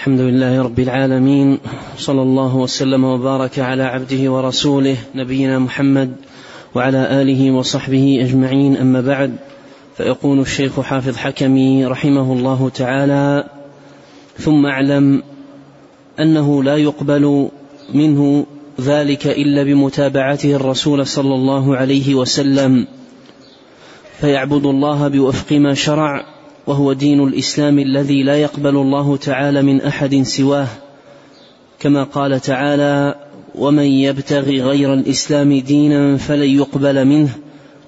الحمد لله رب العالمين صلى الله وسلم وبارك على عبده ورسوله نبينا محمد وعلى آله وصحبه أجمعين أما بعد فيقول الشيخ حافظ حكمي رحمه الله تعالى ثم اعلم أنه لا يقبل منه ذلك إلا بمتابعته الرسول صلى الله عليه وسلم فيعبد الله بوفق ما شرع وهو دين الإسلام الذي لا يقبل الله تعالى من أحد سواه. كما قال تعالى ومن يبتغي غير الإسلام دينا فلن يقبل منه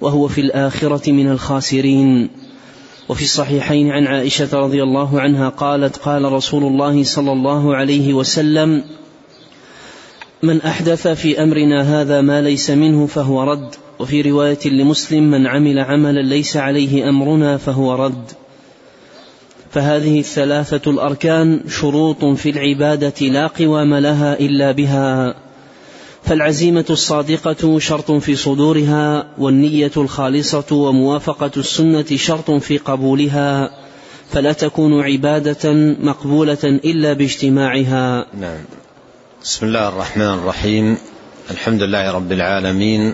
وهو في الآخرة من الخاسرين. وفي الصحيحين عن عائشة رضي الله عنها قالت قال رسول الله صلى الله عليه وسلم من أحدث في أمرنا هذا ما ليس منه فهو رد وفي رواية لمسلم من عمل عملا ليس عليه أمرنا فهو رد. فهذه الثلاثة الأركان شروط في العبادة لا قوام لها إلا بها. فالعزيمة الصادقة شرط في صدورها والنية الخالصة وموافقة السنة شرط في قبولها. فلا تكون عبادة مقبولة إلا باجتماعها. نعم. بسم الله الرحمن الرحيم. الحمد لله رب العالمين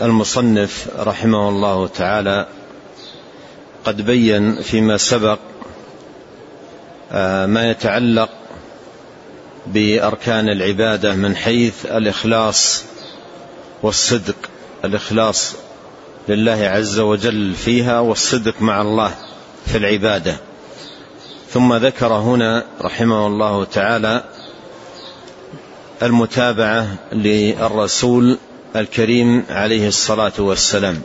المصنف رحمه الله تعالى قد بين فيما سبق آه، ما يتعلق بأركان العبادة من حيث الإخلاص والصدق. الإخلاص لله عز وجل فيها والصدق مع الله في العبادة. ثم ذكر هنا رحمه الله تعالى المتابعة للرسول الكريم عليه الصلاة والسلام.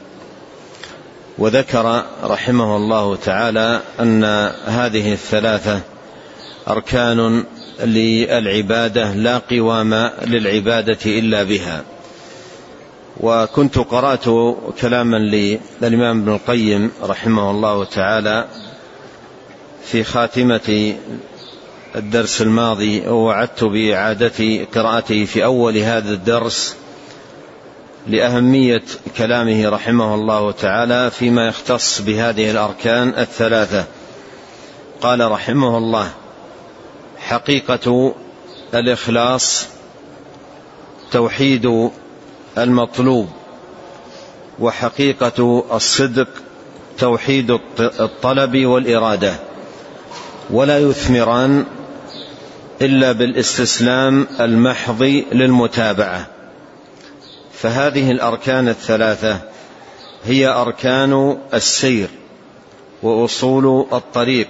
وذكر رحمه الله تعالى أن هذه الثلاثة أركان للعبادة لا قوام للعبادة إلا بها. وكنت قرأت كلاما للإمام ابن القيم رحمه الله تعالى في خاتمة الدرس الماضي ووعدت باعاده قراءته في أول هذا الدرس لأهمية كلامه رحمه الله تعالى فيما يختص بهذه الأركان الثلاثة. قال رحمه الله حقيقة الإخلاص توحيد المطلوب وحقيقة الصدق توحيد الطلب والإرادة. ولا يثمران إلا بالإستسلام المحض للمتابعة. فهذه الأركان الثلاثة هي أركان السير وأصول الطريق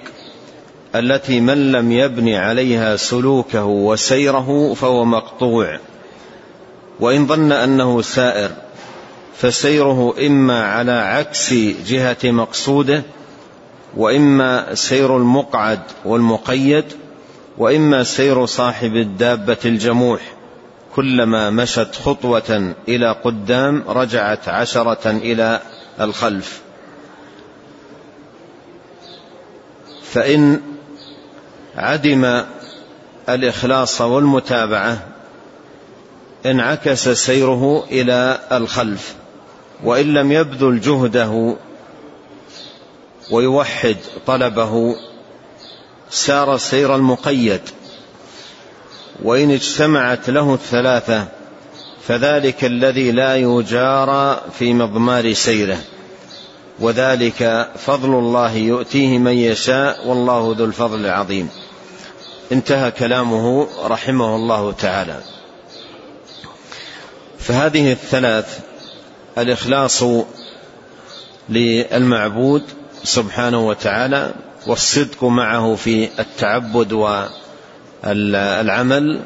التي من لم يبن عليها سلوكه وسيره فهو مقطوع. وإن ظن أنه سائر فسيره إما على عكس جهة مقصوده وإما سير المقعد والمقيد وإما سير صاحب الدابة الجموح. كلما مشت خطوة إلى قدام رجعت عشرة إلى الخلف. فإن عدم الإخلاص والمتابعة انعكس سيره إلى الخلف. وإن لم يبذل جهده ويوحد طلبه سار سير المقيد. وإن اجتمعت له الثلاثة فذلك الذي لا يجارى في مضمار سيره. وذلك فضل الله يؤتيه من يشاء والله ذو الفضل العظيم. انتهى كلامه رحمه الله تعالى. فهذه الثلاث الإخلاص للمعبود سبحانه وتعالى والصدق معه في التعبد العمل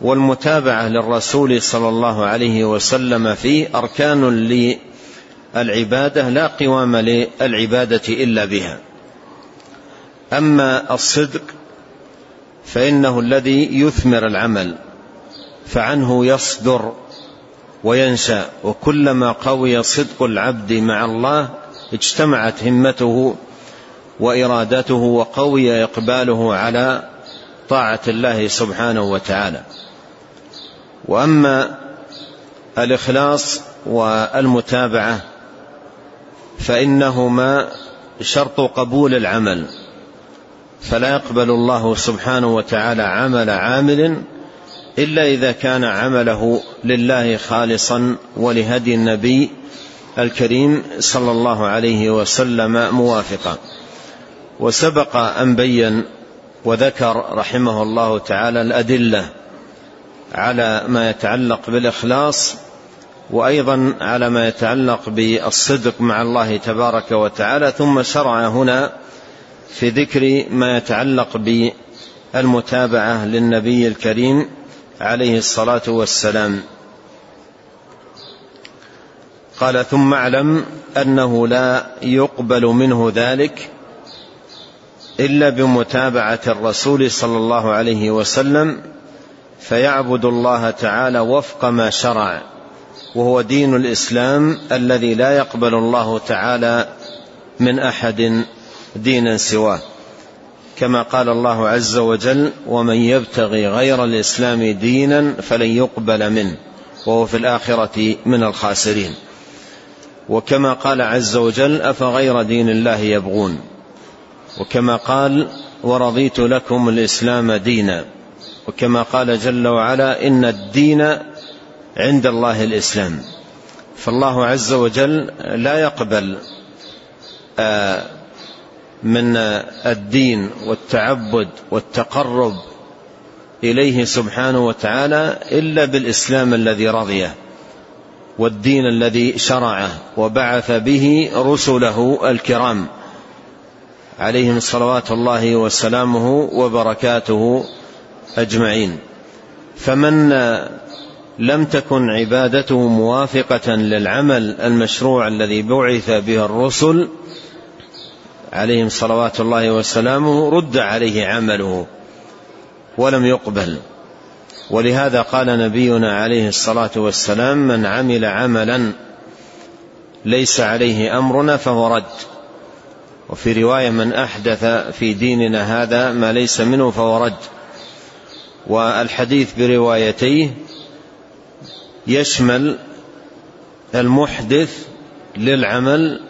والمتابعة للرسول صلى الله عليه وسلم فيه أركان للعبادة لا قوام للعبادة إلا بها. أما الصدق فإنه الذي يثمر العمل فعنه يصدر وينشا وكلما قوي صدق العبد مع الله اجتمعت همته وإرادته وقوي إقباله على طاعة الله سبحانه وتعالى. وأما الإخلاص والمتابعة فإنهما شرط قبول العمل. فلا يقبل الله سبحانه وتعالى عمل عامل إلا إذا كان عمله لله خالصا ولهدي النبي الكريم صلى الله عليه وسلم موافقا. وسبق أن بين وذكر رحمه الله تعالى الأدلة على ما يتعلق بالإخلاص وأيضا على ما يتعلق بالصدق مع الله تبارك وتعالى ثم شرع هنا في ذكر ما يتعلق بالمتابعة للنبي الكريم عليه الصلاة والسلام. قال ثم اعلم أنه لا يقبل منه ذلك إلا بمتابعة الرسول صلى الله عليه وسلم فيعبد الله تعالى وفق ما شرع وهو دين الإسلام الذي لا يقبل الله تعالى من أحد دينا سواه. كما قال الله عز وجل ومن يبتغي غير الإسلام دينا فلن يقبل منه وهو في الآخرة من الخاسرين وكما قال عز وجل أفغير دين الله يبغون؟ وكما قال ورضيت لكم الإسلام دينا. وكما قال جل وعلا إن الدين عند الله الإسلام. فالله عز وجل لا يقبل آه من الدين والتعبد والتقرب إليه سبحانه وتعالى إلا بالإسلام الذي رضيه والدين الذي شرعه وبعث به رسله الكرام. عليهم صلوات الله وسلامه وبركاته أجمعين. فمن لم تكن عبادته موافقة للعمل المشروع الذي بعث به الرسل عليهم صلوات الله وسلامه رد عليه عمله ولم يقبل. ولهذا قال نبينا عليه الصلاة والسلام من عمل عملا ليس عليه أمرنا فهو رد. وفي رواية من أحدث في ديننا هذا ما ليس منه فهو رد. والحديث بروايتيه يشمل المحدث للعمل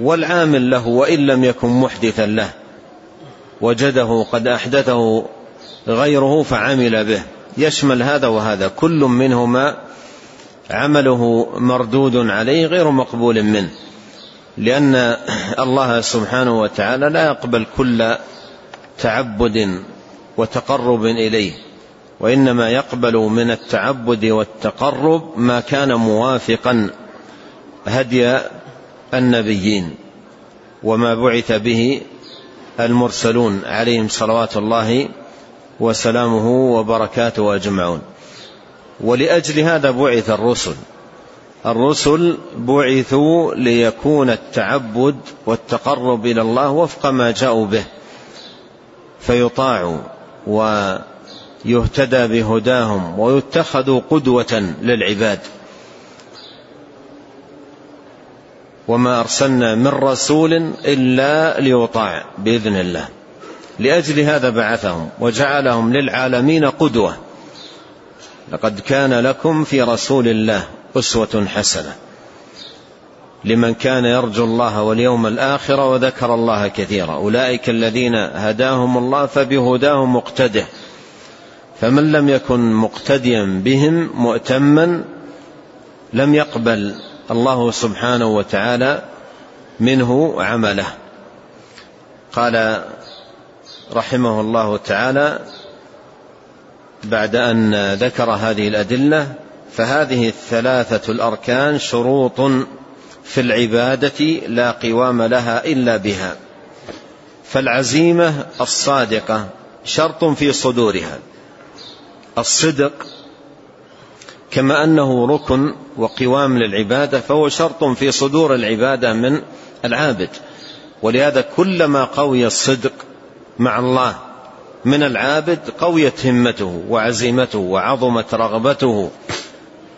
والعامل له وإن لم يكن محدثا له. وجده قد أحدثه غيره فعمل به. يشمل هذا وهذا. كل منهما عمله مردود عليه غير مقبول منه. لأن الله سبحانه وتعالى لا يقبل كل تعبد وتقرب إليه وإنما يقبل من التعبد والتقرب ما كان موافقا هدي النبيين وما بعث به المرسلون عليهم صلوات الله وسلامه وبركاته أجمعون. ولأجل هذا بعث الرسل. الرسل بعثوا ليكون التعبد والتقرب إلى الله وفق ما جاءوا به فيطاعوا ويهتدى بهداهم ويتخذوا قدوة للعباد. وما أرسلنا من رسول إلا ليطاع بإذن الله. لأجل هذا بعثهم وجعلهم للعالمين قدوة. لقد كان لكم في رسول الله أسوة حسنة. لمن كان يرجو الله واليوم الآخر وذكر الله كثيرا. أولئك الذين هداهم الله فبهداه مقتده. فمن لم يكن مقتديا بهم مؤتما لم يقبل الله سبحانه وتعالى منه عمله. قال رحمه الله تعالى بعد أن ذكر هذه الأدلة فهذه الثلاثة الأركان شروط في العبادة لا قوام لها إلا بها. فالعزيمة الصادقة شرط في صدورها. الصدق كما أنه ركن وقوام للعبادة فهو شرط في صدور العبادة من العابد. ولهذا كلما قوي الصدق مع الله من العابد قويت همته وعزيمته وعظمت رغبته.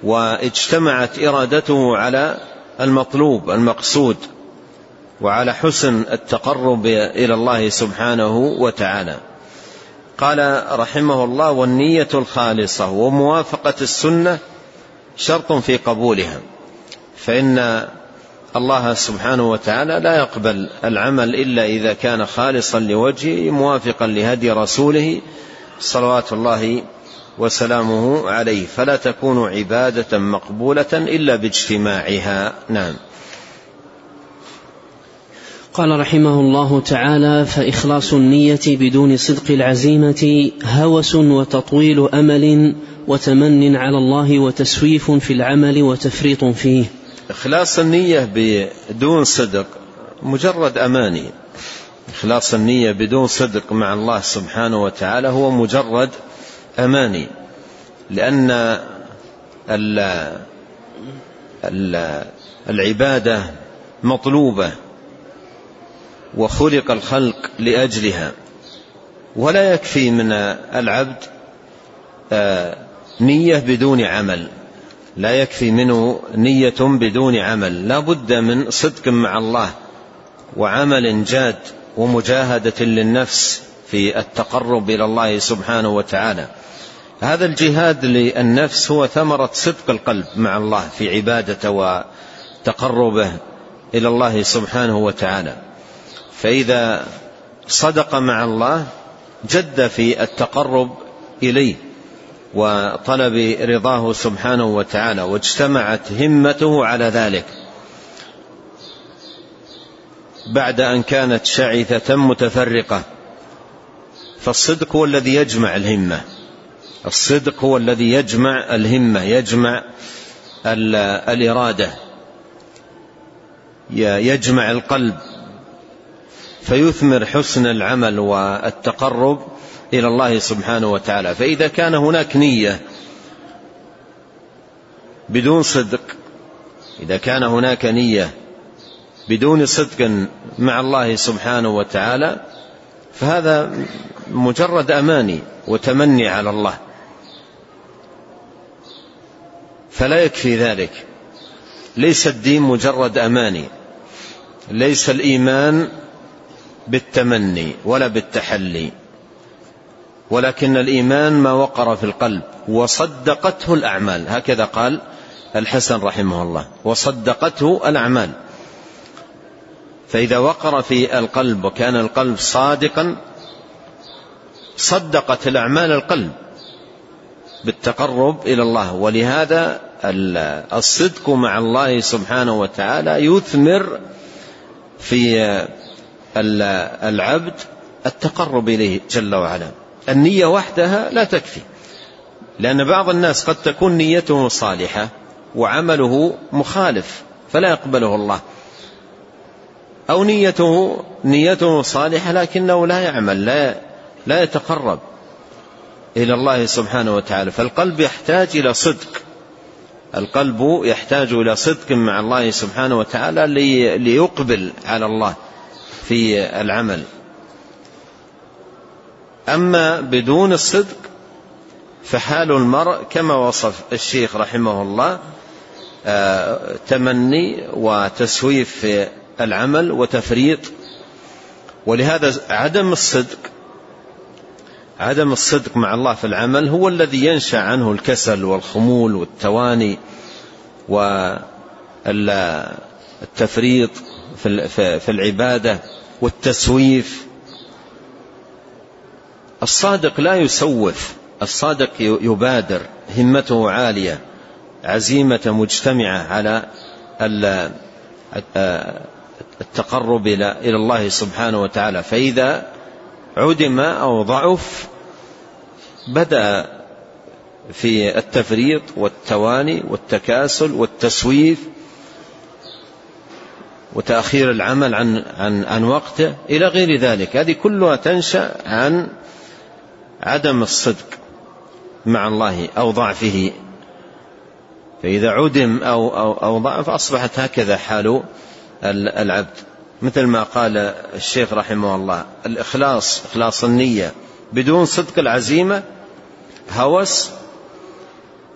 واجتمعت إرادته على المطلوب المقصود وعلى حسن التقرب إلى الله سبحانه وتعالى. قال رحمه الله والنية الخالصة وموافقة السنة شرط في قبولها فإن الله سبحانه وتعالى لا يقبل العمل إلا إذا كان خالصا لوجهه موافقا لهدي رسوله صلوات الله وسلامه عليه. فلا تكون عبادة مقبولة إلا باجتماعها. نعم. قال رحمه الله تعالى فإخلاص النية بدون صدق العزيمة هوس وتطويل أمل وتمن على الله وتسويف في العمل وتفريط فيه. إخلاص النية بدون صدق مجرد أماني إخلاص النية بدون صدق مع الله سبحانه وتعالى هو مجرد أماني لأن ال ال العبادة مطلوبة وخلق الخلق لأجلها. ولا يكفي من العبد آه، نية بدون عمل. لا يكفي منه نية بدون عمل. لا بد من صدق مع الله وعمل جاد ومجاهدة للنفس في التقرب إلى الله سبحانه وتعالى. هذا الجهاد للنفس هو ثمرة صدق القلب مع الله في عبادته وتقربه إلى الله سبحانه وتعالى. فإذا صدق مع الله جد في التقرب إليه وطلب رضاه سبحانه وتعالى واجتمعت همته على ذلك. بعد أن كانت شعثة متفرقة فالصدق هو الذي يجمع الهمة. الصدق هو الذي يجمع الهمة يجمع الإرادة. يجمع القلب. فيثمر حسن العمل والتقرب إلى الله سبحانه وتعالى. فإذا كان هناك نية بدون صدق إذا كان هناك نية بدون صدق مع الله سبحانه وتعالى فهذا مجرد أماني وتمني على الله. فلا يكفي ذلك. ليس الدين مجرد أماني. ليس الإيمان بالتمني ولا بالتحلي. ولكن الإيمان ما وقر في القلب. وصدقته الأعمال. هكذا قال الحسن رحمه الله. وصدقته الأعمال. فإذا وقر في القلب وكان القلب صادقا صدقت الأعمال القلب بالتقرب إلى الله. ولهذا الصدق مع الله سبحانه وتعالى يثمر في العبد التقرب إليه جل وعلا. النية وحدها لا تكفي. لأن بعض الناس قد تكون نيته صالحة وعمله مخالف فلا يقبله الله. أو نيته نيته صالحة لكنه لا يعمل لا لا يتقرب إلى الله سبحانه وتعالى. فالقلب يحتاج إلى صدق. القلب يحتاج إلى صدق مع الله سبحانه وتعالى ليقبل على الله في العمل. أما بدون الصدق فحال المرء كما وصف الشيخ رحمه الله آه، تمني وتسويف في العمل وتفريط. ولهذا عدم الصدق عدم الصدق مع الله في العمل هو الذي ينشأ عنه الكسل والخمول والتواني والتفريط في العبادة والتسويف. الصادق لا يسوف الصادق يبادر همته عالية عزيمة مجتمعة على التقرب إلى الله سبحانه وتعالى. فإذا عدم أو ضعف بدأ في التفريط والتواني والتكاسل والتسويف وتأخير العمل عن عن عن وقته إلى غير ذلك. هذه كلها تنشأ عن عدم الصدق مع الله أو ضعفه. فإذا عدم أو أو أو ضعف أصبحت هكذا حال العبد. مثل ما قال الشيخ رحمه الله الإخلاص إخلاص النية بدون صدق العزيمة هوس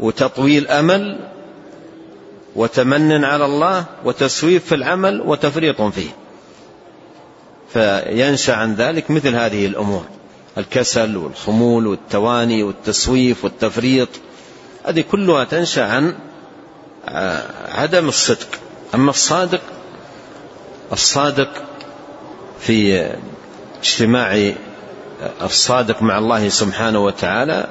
وتطويل أمل وتمن على الله وتسويف في العمل وتفريط فيه. فينشأ عن ذلك مثل هذه الأمور الكسل والخمول والتواني والتسويف والتفريط. هذه كلها تنشأ عن عدم الصدق. أما الصادق الصادق في اجتماع الصادق مع الله سبحانه وتعالى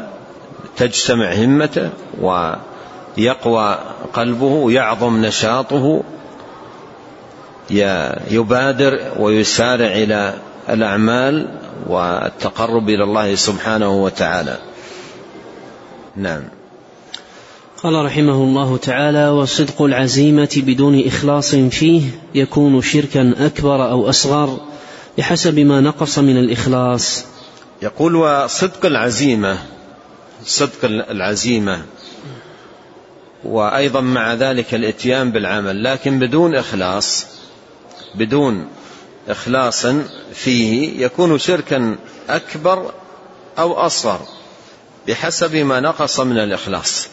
تجتمع همته ويقوى قلبه ويعظم نشاطه يبادر ويسارع إلى الأعمال والتقرب إلى الله سبحانه وتعالى. نعم. قال رحمه الله تعالى وصدق العزيمة بدون إخلاص فيه يكون شركا أكبر أو أصغر بحسب ما نقص من الإخلاص. يقول وصدق العزيمة صدق العزيمة وأيضا مع ذلك الإتيان بالعمل لكن بدون إخلاص بدون إخلاص فيه يكون شركا أكبر أو أصغر بحسب ما نقص من الإخلاص.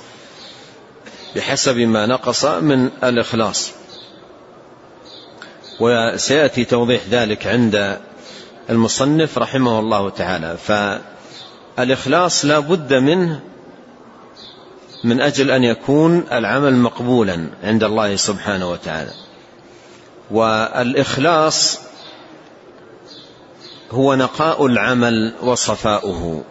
بحسب ما نقص من الإخلاص. وسيأتي توضيح ذلك عند المصنف رحمه الله تعالى. فالإخلاص لا بد منه من أجل أن يكون العمل مقبولا عند الله سبحانه وتعالى. والإخلاص هو نقاء العمل وصفاؤه.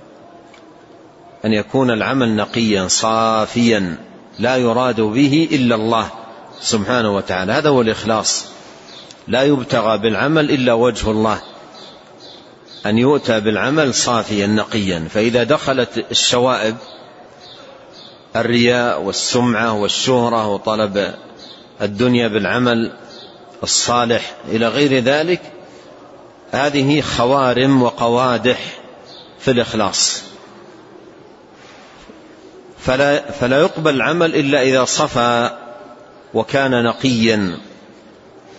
أن يكون العمل نقيا صافيا. لا يراد به إلا الله سبحانه وتعالى. هذا هو الإخلاص. لا يبتغى بالعمل إلا وجه الله. أن يؤتى بالعمل صافيا نقيا. فإذا دخلت الشوائب الرياء والسمعة والشهرة وطلب الدنيا بالعمل الصالح إلى غير ذلك هذه خوارم وقوادح في الإخلاص. فلا, فلا يقبل العمل إلا إذا صفى وكان نقيا.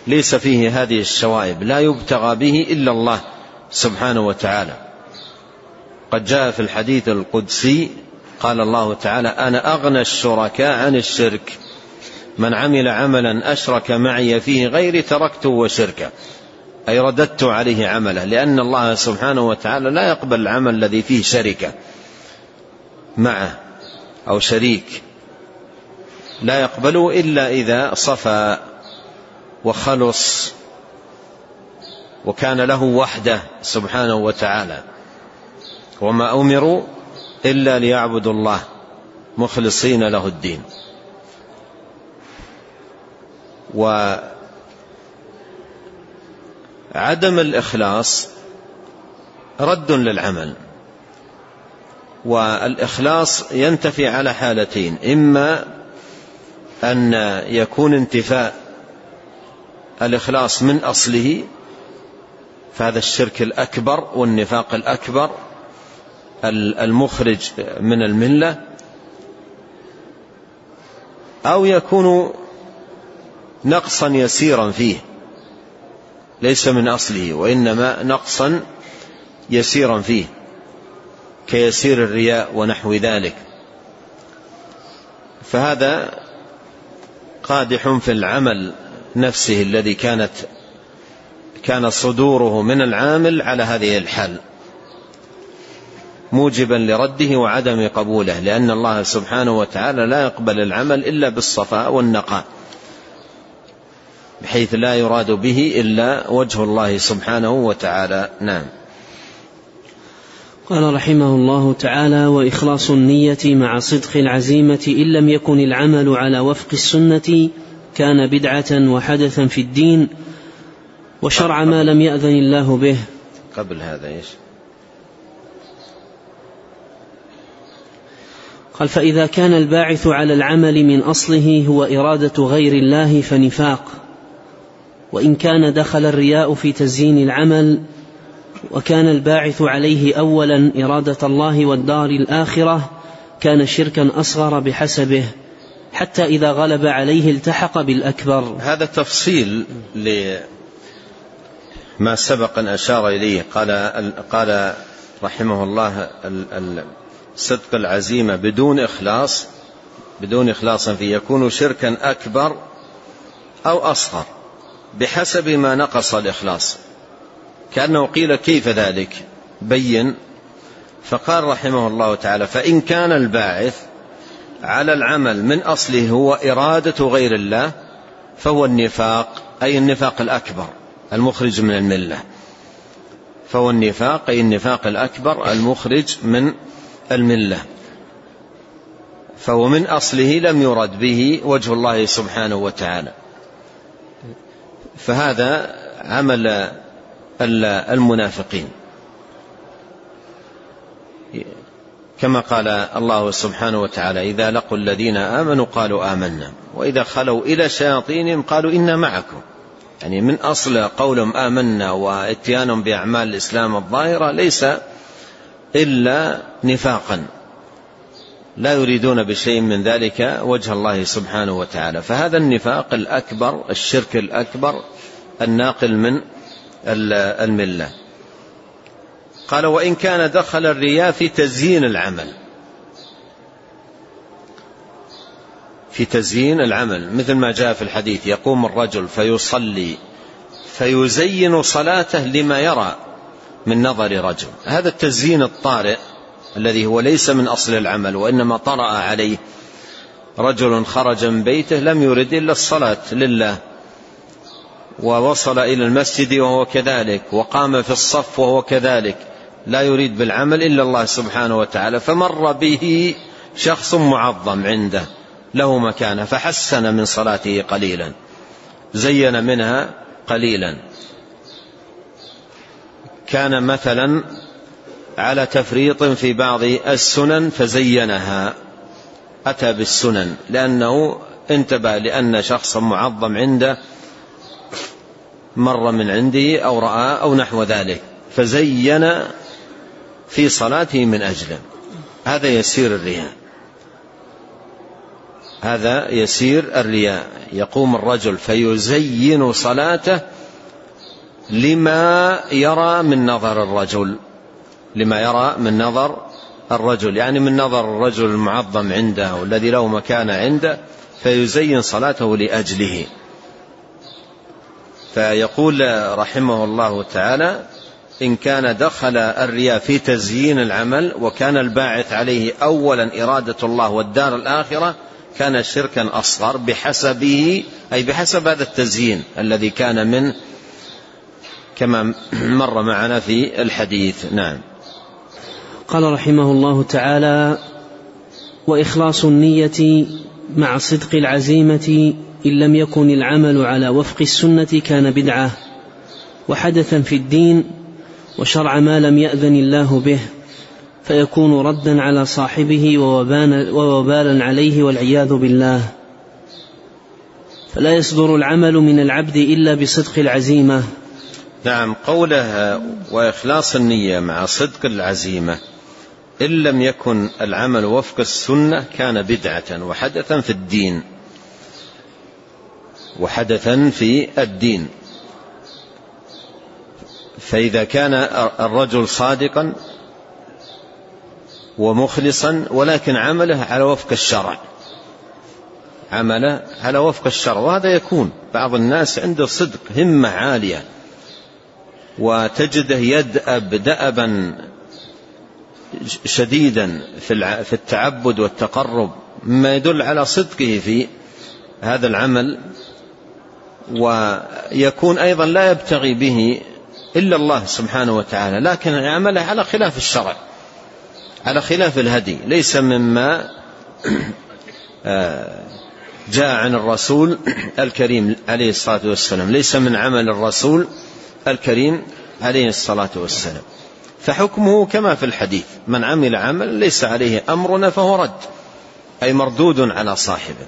ليس فيه هذه الشوائب. لا يبتغى به إلا الله سبحانه وتعالى. قد جاء في الحديث القدسي قال الله تعالى أنا أغنى الشركاء عن الشرك. من عمل عملا أشرك معي فيه غيري تركته وشركة. أي رددت عليه عمله لأن الله سبحانه وتعالى لا يقبل العمل الذي فيه شركة معه. أو شريك. لا يقبله إلا إذا صفى وخلص وكان له وحده سبحانه وتعالى. وما أمروا إلا ليعبدوا الله مخلصين له الدين. وعدم الإخلاص رد للعمل. والإخلاص ينتفي على حالتين إما أن يكون انتفاء الإخلاص من أصله فهذا الشرك الأكبر والنفاق الأكبر المخرج من الملة أو يكون نقصا يسيرا فيه ليس من أصله وإنما نقصا يسيرا فيه. كيسير الرياء ونحو ذلك. فهذا قادح في العمل نفسه الذي كانت كان صدوره من العامل على هذه الحال موجبا لرده وعدم قبوله لأن الله سبحانه وتعالى لا يقبل العمل إلا بالصفاء والنقاء بحيث لا يراد به إلا وجه الله سبحانه وتعالى. نعم. قال رحمه الله تعالى وإخلاص النية مع صدق العزيمة إن لم يكن العمل على وفق السنة كان بدعة وحدثا في الدين وشرع ما لم يأذن الله به. قبل هذا إيش؟ قال فإذا كان الباعث على العمل من أصله هو إرادة غير الله فنفاق وإن كان دخل الرياء في تزيين العمل وكان الباعث عليه أولا إرادة الله والدار الآخرة كان شركا أصغر بحسبه حتى إذا غلب عليه التحق بالأكبر. هذا تفصيل لما سبق أن أشار إليه. قال, قال رحمه الله صدق العزيمة بدون إخلاص بدون إخلاص فيه يكون شركا أكبر أو أصغر بحسب ما نقص الإخلاص. كأنه قيل كيف ذلك؟ بين. فقال رحمه الله تعالى فإن كان الباعث على العمل من أصله هو إرادة غير الله فهو النفاق أي النفاق الأكبر المخرج من الملة. فهو النفاق أي النفاق الأكبر المخرج من الملة. فهو من أصله لم يرد به وجه الله سبحانه وتعالى. فهذا عمل المنافقين. كما قال الله سبحانه وتعالى إذا لقوا الذين آمنوا قالوا آمنا وإذا خلوا إلى شياطينهم قالوا إنا معكم. يعني من أصل قولهم آمنا واتيانهم بأعمال الإسلام الظاهرة ليس إلا نفاقا. لا يريدون بشيء من ذلك وجه الله سبحانه وتعالى. فهذا النفاق الأكبر الشرك الأكبر الناقل من الملة. قال وإن كان دخل الرياء في تزيين العمل. في تزيين العمل مثل ما جاء في الحديث يقوم الرجل فيصلي فيزين صلاته لما يرى من نظر رجل. هذا التزيين الطارئ الذي هو ليس من أصل العمل وإنما طرأ عليه رجل خرج من بيته لم يرد إلا الصلاة لله. ووصل إلى المسجد وهو كذلك وقام في الصف وهو كذلك. لا يريد بالعمل إلا الله سبحانه وتعالى. فمر به شخص معظم عنده له مكانة فحسن من صلاته قليلا. زين منها قليلا. كان مثلا على تفريط في بعض السنن فزينها. أتى بالسنن لأنه انتبه لأن شخصا معظم عنده مر من عنده أو رأى أو نحو ذلك فزين في صلاته من أجله هذا يسير الرياء. هذا يسير الرياء. يقوم الرجل فيزين صلاته لما يرى من نظر الرجل لما يرى من نظر الرجل. يعني من نظر الرجل المعظم عنده والذي له مكان عنده فيزين صلاته لأجله. فيقول رحمه الله تعالى إن كان دخل الرياء في تزيين العمل وكان الباعث عليه أولا إرادة الله والدار الآخرة كان شركا أصغر بحسبه أي بحسب هذا التزيين الذي كان من كما مر معنا في الحديث. نعم. قال رحمه الله تعالى وإخلاص النية مع صدق العزيمة إن لم يكن العمل على وفق السنة كان بدعة وحدثا في الدين وشرع ما لم يأذن الله به فيكون ردا على صاحبه ووبالا عليه والعياذ بالله. فلا يصدر العمل من العبد إلا بصدق العزيمة. نعم قوله وإخلاص النية مع صدق العزيمة إن لم يكن العمل وفق السنة كان بدعة وحدثا في الدين. وحدثا في الدين. فإذا كان الرجل صادقا ومخلصا ولكن عمله على وفق الشرع. عمله على وفق الشرع. وهذا يكون بعض الناس عنده صدق همة عالية. وتجده يدأب دأبا شديدا في التعبد والتقرب مما يدل على صدقه في هذا العمل ويكون أيضا لا يبتغي به إلا الله سبحانه وتعالى لكن عمله على خلاف الشرع على خلاف الهدي ليس مما آه، جاء عن الرسول الكريم عليه الصلاة والسلام ليس من عمل الرسول الكريم عليه الصلاة والسلام. فحكمه كما في الحديث من عمل عمل ليس عليه أمرنا فهو رد أي مردود على صاحبه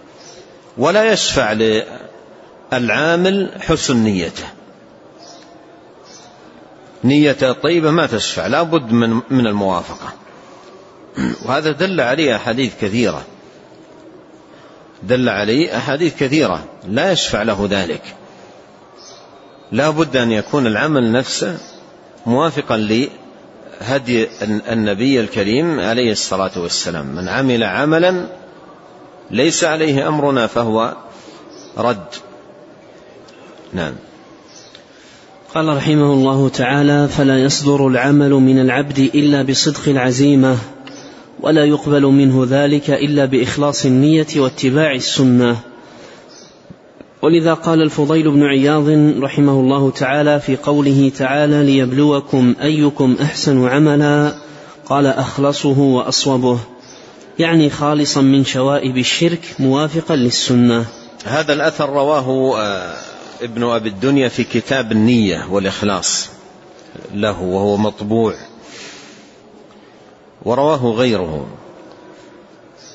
ولا يشفع للعامل حسن نيته. نية طيبة ما تشفع لا بد من, من الموافقة. وهذا دل عليه أحاديث كثيرة. دل عليه أحاديث كثيرة لا يشفع له ذلك. لا بد أن يكون العمل نفسه موافقا هدي النبي الكريم عليه الصلاة والسلام. من عمل عملا ليس عليه أمرنا فهو رد. نعم. قال رحمه الله تعالى فلا يصدر العمل من العبد إلا بصدق العزيمة ولا يقبل منه ذلك إلا بإخلاص النية واتباع السنة. ولذا قال الفضيل بن عياض رحمه الله تعالى في قوله تعالى ليبلوكم أيكم أحسن عملا قال أخلصه وأصوبه يعني خالصا من شوائب الشرك موافقا للسنة. هذا الأثر رواه آه، ابن أبي الدنيا في كتاب النية والإخلاص له وهو مطبوع. ورواه غيره.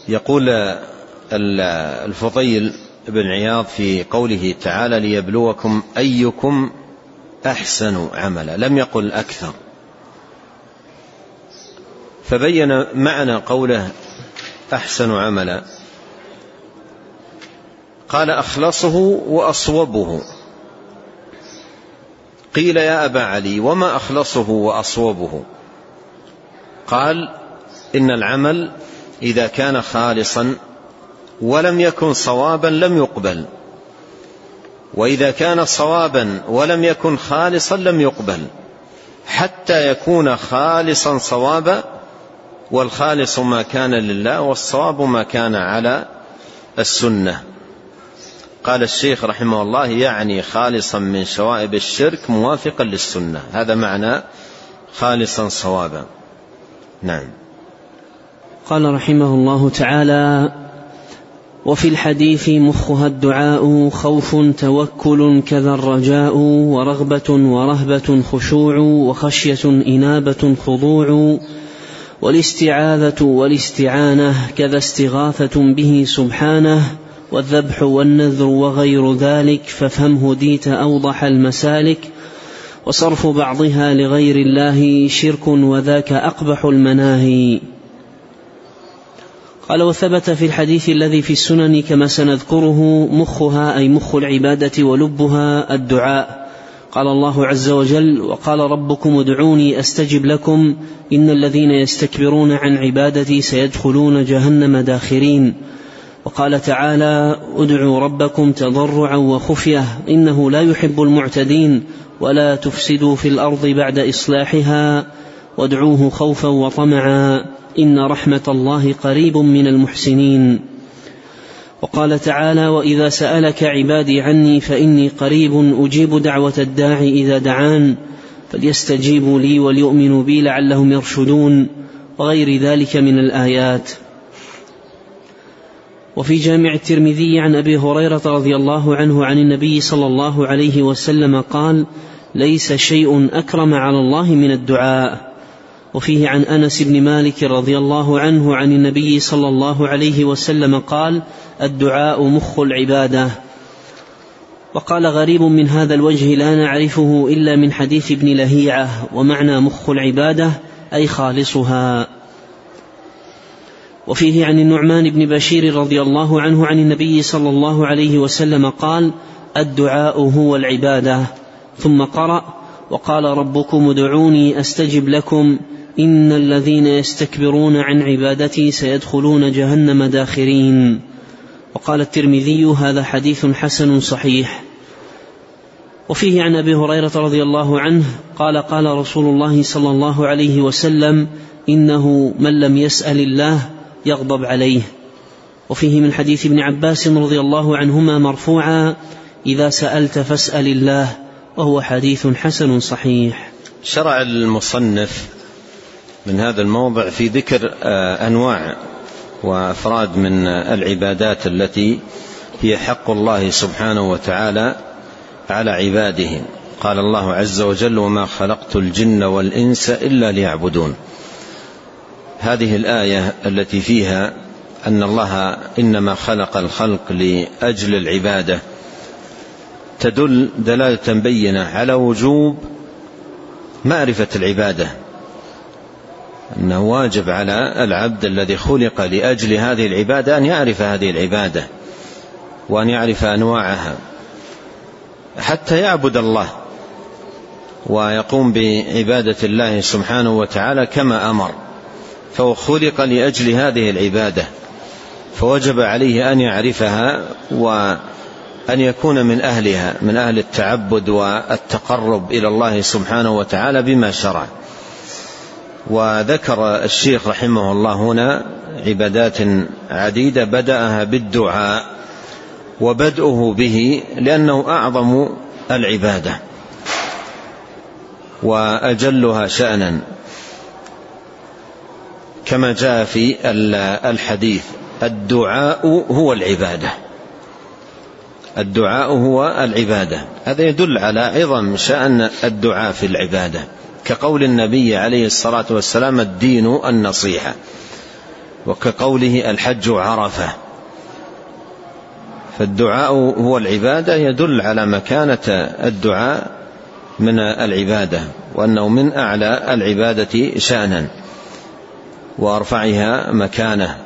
يقول الفضيل بن عياض في قوله تعالى ليبلوكم أيكم أحسن عملا. لم يقل أكثر. فبين معنى قوله أحسن عملا. قال أخلصه وأصوبه. قيل يا أبا علي وما أخلصه وأصوبه؟ قال إن العمل إذا كان خالصا ولم يكن صوابا لم يقبل. وإذا كان صوابا ولم يكن خالصا لم يقبل. حتى يكون خالصا صوابا والخالص ما كان لله والصواب ما كان على السنة. قال الشيخ رحمه الله يعني خالصا من شوائب الشرك موافقا للسنة. هذا معنى خالصا صوابا. نعم. قال رحمه الله تعالى وفي الحديث مخها الدعاء خوف توكل كذا الرجاء ورغبة ورهبة خشوع وخشية إنابة خضوع والاستعاذة والاستعانة كذا استغاثة به سبحانه والذبح والنذر وغير ذلك فافهم هديت أوضح المسالك وصرف بعضها لغير الله شرك وذاك أقبح المناهي قال وثبت في الحديث الذي في السنن كما سنذكره مخها أي مخ العبادة ولبها الدعاء. قال الله عز وجل وقال ربكم ادعوني أستجب لكم إن الذين يستكبرون عن عبادتي سيدخلون جهنم داخرين. وقال تعالى ادعوا ربكم تضرعا وخفية إنه لا يحب المعتدين ولا تفسدوا في الأرض بعد إصلاحها وادعوه خوفا وطمعا. إن رحمة الله قريب من المحسنين. وقال تعالى وإذا سألك عبادي عني فإني قريب أجيب دعوة الداع إذا دعان فليستجيبوا لي وليؤمنوا بي لعلهم يرشدون وغير ذلك من الآيات. وفي جامع الترمذي عن أبي هريرة رضي الله عنه عن النبي صلى الله عليه وسلم قال ليس شيء أكرم على الله من الدعاء. وفيه عن أنس بن مالك رضي الله عنه عن النبي صلى الله عليه وسلم قال الدعاء مخ العبادة. وقال غريب من هذا الوجه لا نعرفه إلا من حديث ابن لهيعة ومعنى مخ العبادة أي خالصها. وفيه عن النعمان بن بشير رضي الله عنه عن النبي صلى الله عليه وسلم قال الدعاء هو العبادة. ثم قرأ وقال ربكم ادعوني أستجب لكم. إن الذين يستكبرون عن عبادتي سيدخلون جهنم داخرين. وقال الترمذي هذا حديث حسن صحيح. وفيه عن أبي هريرة رضي الله عنه قال قال رسول الله صلى الله عليه وسلم إنه من لم يسأل الله يغضب عليه. وفيه من حديث ابن عباس رضي الله عنهما مرفوعا إذا سألت فاسأل الله وهو حديث حسن صحيح. شرع المصنف من هذا الموضع في ذكر آه، أنواع وأفراد من العبادات التي هي حق الله سبحانه وتعالى على عباده. قال الله عز وجل وما خلقت الجن والإنس إلا ليعبدون هذه الآية التي فيها أن الله إنما خلق الخلق لأجل العبادة تدل دلالة بينة على وجوب معرفة العبادة. أنه واجب على العبد الذي خلق لأجل هذه العبادة أن يعرف هذه العبادة وأن يعرف أنواعها حتى يعبد الله ويقوم بعبادة الله سبحانه وتعالى كما أمر فهو خلق لأجل هذه العبادة فوجب عليه أن يعرفها وأن يكون من أهلها من أهل التعبد والتقرب إلى الله سبحانه وتعالى بما شرع. وذكر الشيخ رحمه الله هنا عبادات عديدة بدأها بالدعاء وبدؤه به لأنه أعظم العبادة وأجلها شأنا كما جاء في الحديث الدعاء هو العبادة. الدعاء هو العبادة. هذا يدل على عظم شأن الدعاء في العبادة. كقول النبي عليه الصلاة والسلام الدين النصيحة وكقوله الحج عرفة. فالدعاء هو العبادة يدل على مكانة الدعاء من العبادة وأنه من أعلى العبادة شأنا وأرفعها مكانة.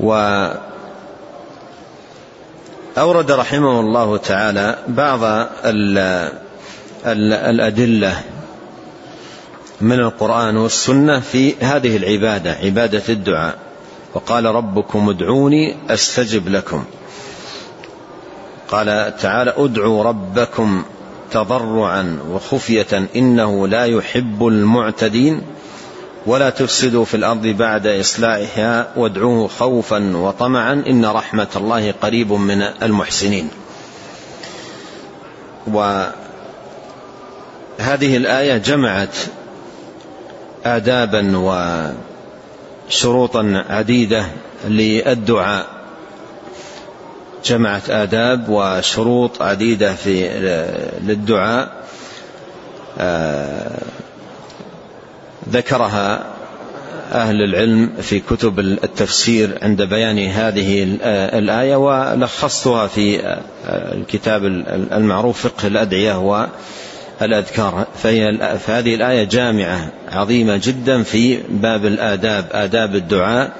وأورد رحمه الله تعالى بعض الأدلة من القرآن والسنة في هذه العبادة عبادة الدعاء. وقال ربكم ادعوني أستجب لكم. قال تعالى ادعوا ربكم تضرعا وخفية إنه لا يحب المعتدين ولا تفسدوا في الأرض بعد إصلاحها وادعوه خوفا وطمعا إن رحمة الله قريب من المحسنين. وهذه الآية جمعت آدابا وشروطا عديدة للدعاء. جمعت آداب وشروط عديدة في للدعاء. آه، ذكرها أهل العلم في كتب التفسير عند بيان هذه الآية ولخصتها في الكتاب المعروف فقه الأدعية الأذكار. فهي فهذه الآية جامعة عظيمة جدا في باب الآداب آداب الدعاء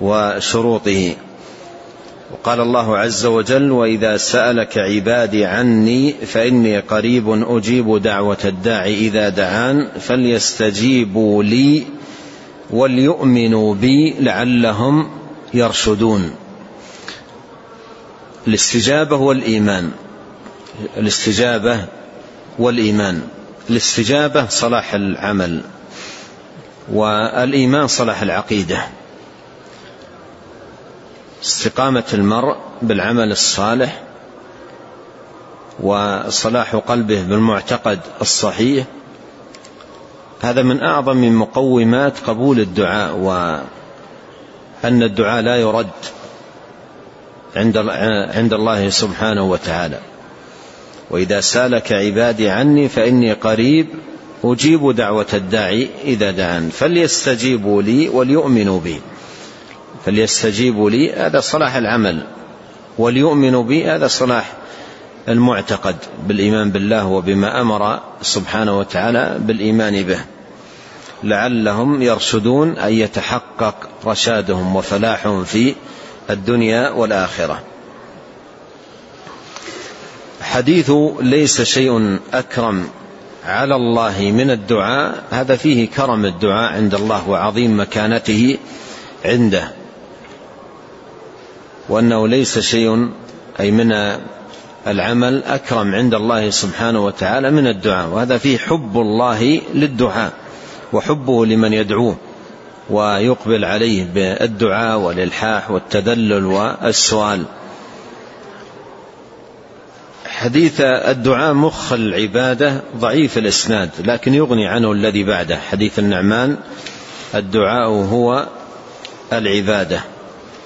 وشروطه. وقال الله عز وجل وإذا سألك عبادي عني فإني قريب أجيب دعوة الداعي إذا دعان فليستجيبوا لي وليؤمنوا بي لعلهم يرشدون. الاستجابة والإيمان الاستجابة والإيمان. الاستجابة صلاح العمل والإيمان صلاح العقيدة. استقامة المرء بالعمل الصالح وصلاح قلبه بالمعتقد الصحيح. هذا من أعظم مقومات قبول الدعاء وأن الدعاء لا يرد عند الله سبحانه وتعالى. وإذا سألك عبادي عني فإني قريب أجيب دعوة الداعي إذا دعان. فليستجيبوا لي وليؤمنوا بي. فليستجيبوا لي هذا صلاح العمل. وليؤمنوا بي هذا صلاح المعتقد. بالإيمان بالله وبما أمر سبحانه وتعالى بالإيمان به. لعلهم يرشدون أن يتحقق رشادهم وفلاحهم في الدنيا والآخرة. حديث ليس شيء أكرم على الله من الدعاء هذا فيه كرم الدعاء عند الله وعظيم مكانته عنده. وأنه ليس شيء أي من العمل أكرم عند الله سبحانه وتعالى من الدعاء وهذا فيه حب الله للدعاء وحبه لمن يدعوه ويقبل عليه بالدعاء والإلحاح والتذلل والسؤال. حديث الدعاء مخ العبادة ضعيف الإسناد لكن يغني عنه الذي بعده. حديث النعمان الدعاء هو العبادة.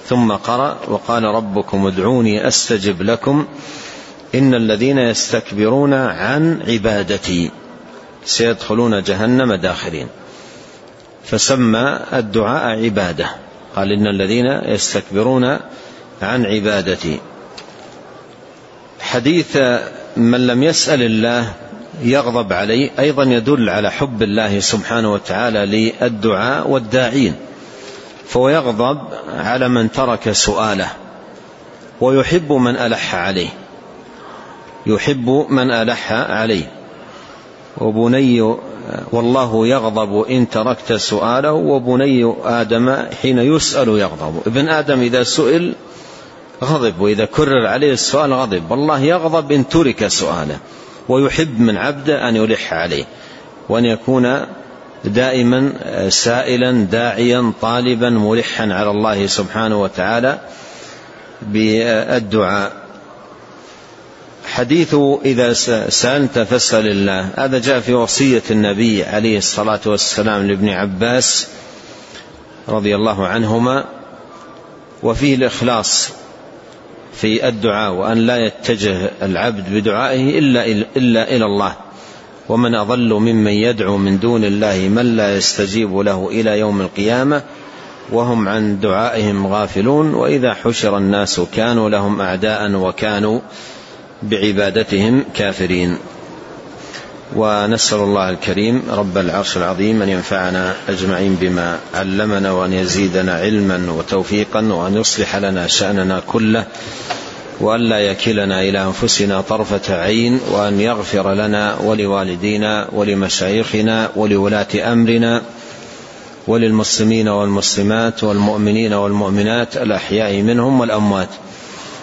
ثم قرأ وقال ربكم ادعوني أستجب لكم إن الذين يستكبرون عن عبادتي سيدخلون جهنم داخرين. فسمى الدعاء عبادة. قال إن الذين يستكبرون عن عبادتي. حديث من لم يسأل الله يغضب عليه أيضا يدل على حب الله سبحانه وتعالى للدعاء والداعين فهو يغضب على من ترك سؤاله ويحب من ألح عليه يحب من ألح عليه. وبني والله يغضب إن تركت سؤاله وبني آدم حين يسأل يغضب. ابن آدم إذا سئل غضب وإذا كرر عليه السؤال غضب. والله يغضب إن ترك سؤاله ويحب من عبده أن يلح عليه وأن يكون دائما سائلا داعيا طالبا ملحا على الله سبحانه وتعالى بالدعاء. حديث إذا سألت فاسأل الله. هذا جاء في وصية النبي عليه الصلاة والسلام لابن عباس رضي الله عنهما وفيه الإخلاص. في الدعاء وأن لا يتجه العبد بدعائه إلا إلا إلى الله. ومن أضل ممن يدعو من دون الله من لا يستجيب له إلى يوم القيامة وهم عن دعائهم غافلون. وإذا حشر الناس كانوا لهم أعداء وكانوا بعبادتهم كافرين. ونسأل الله الكريم رب العرش العظيم أن ينفعنا أجمعين بما علمنا وأن يزيدنا علما وتوفيقا وأن يصلح لنا شأننا كله وأن لا يكلنا إلى أنفسنا طرفة عين وأن يغفر لنا ولوالدينا ولمشايخنا ولولاة أمرنا وللمسلمين والمسلمات والمؤمنين والمؤمنات الأحياء منهم والأموات.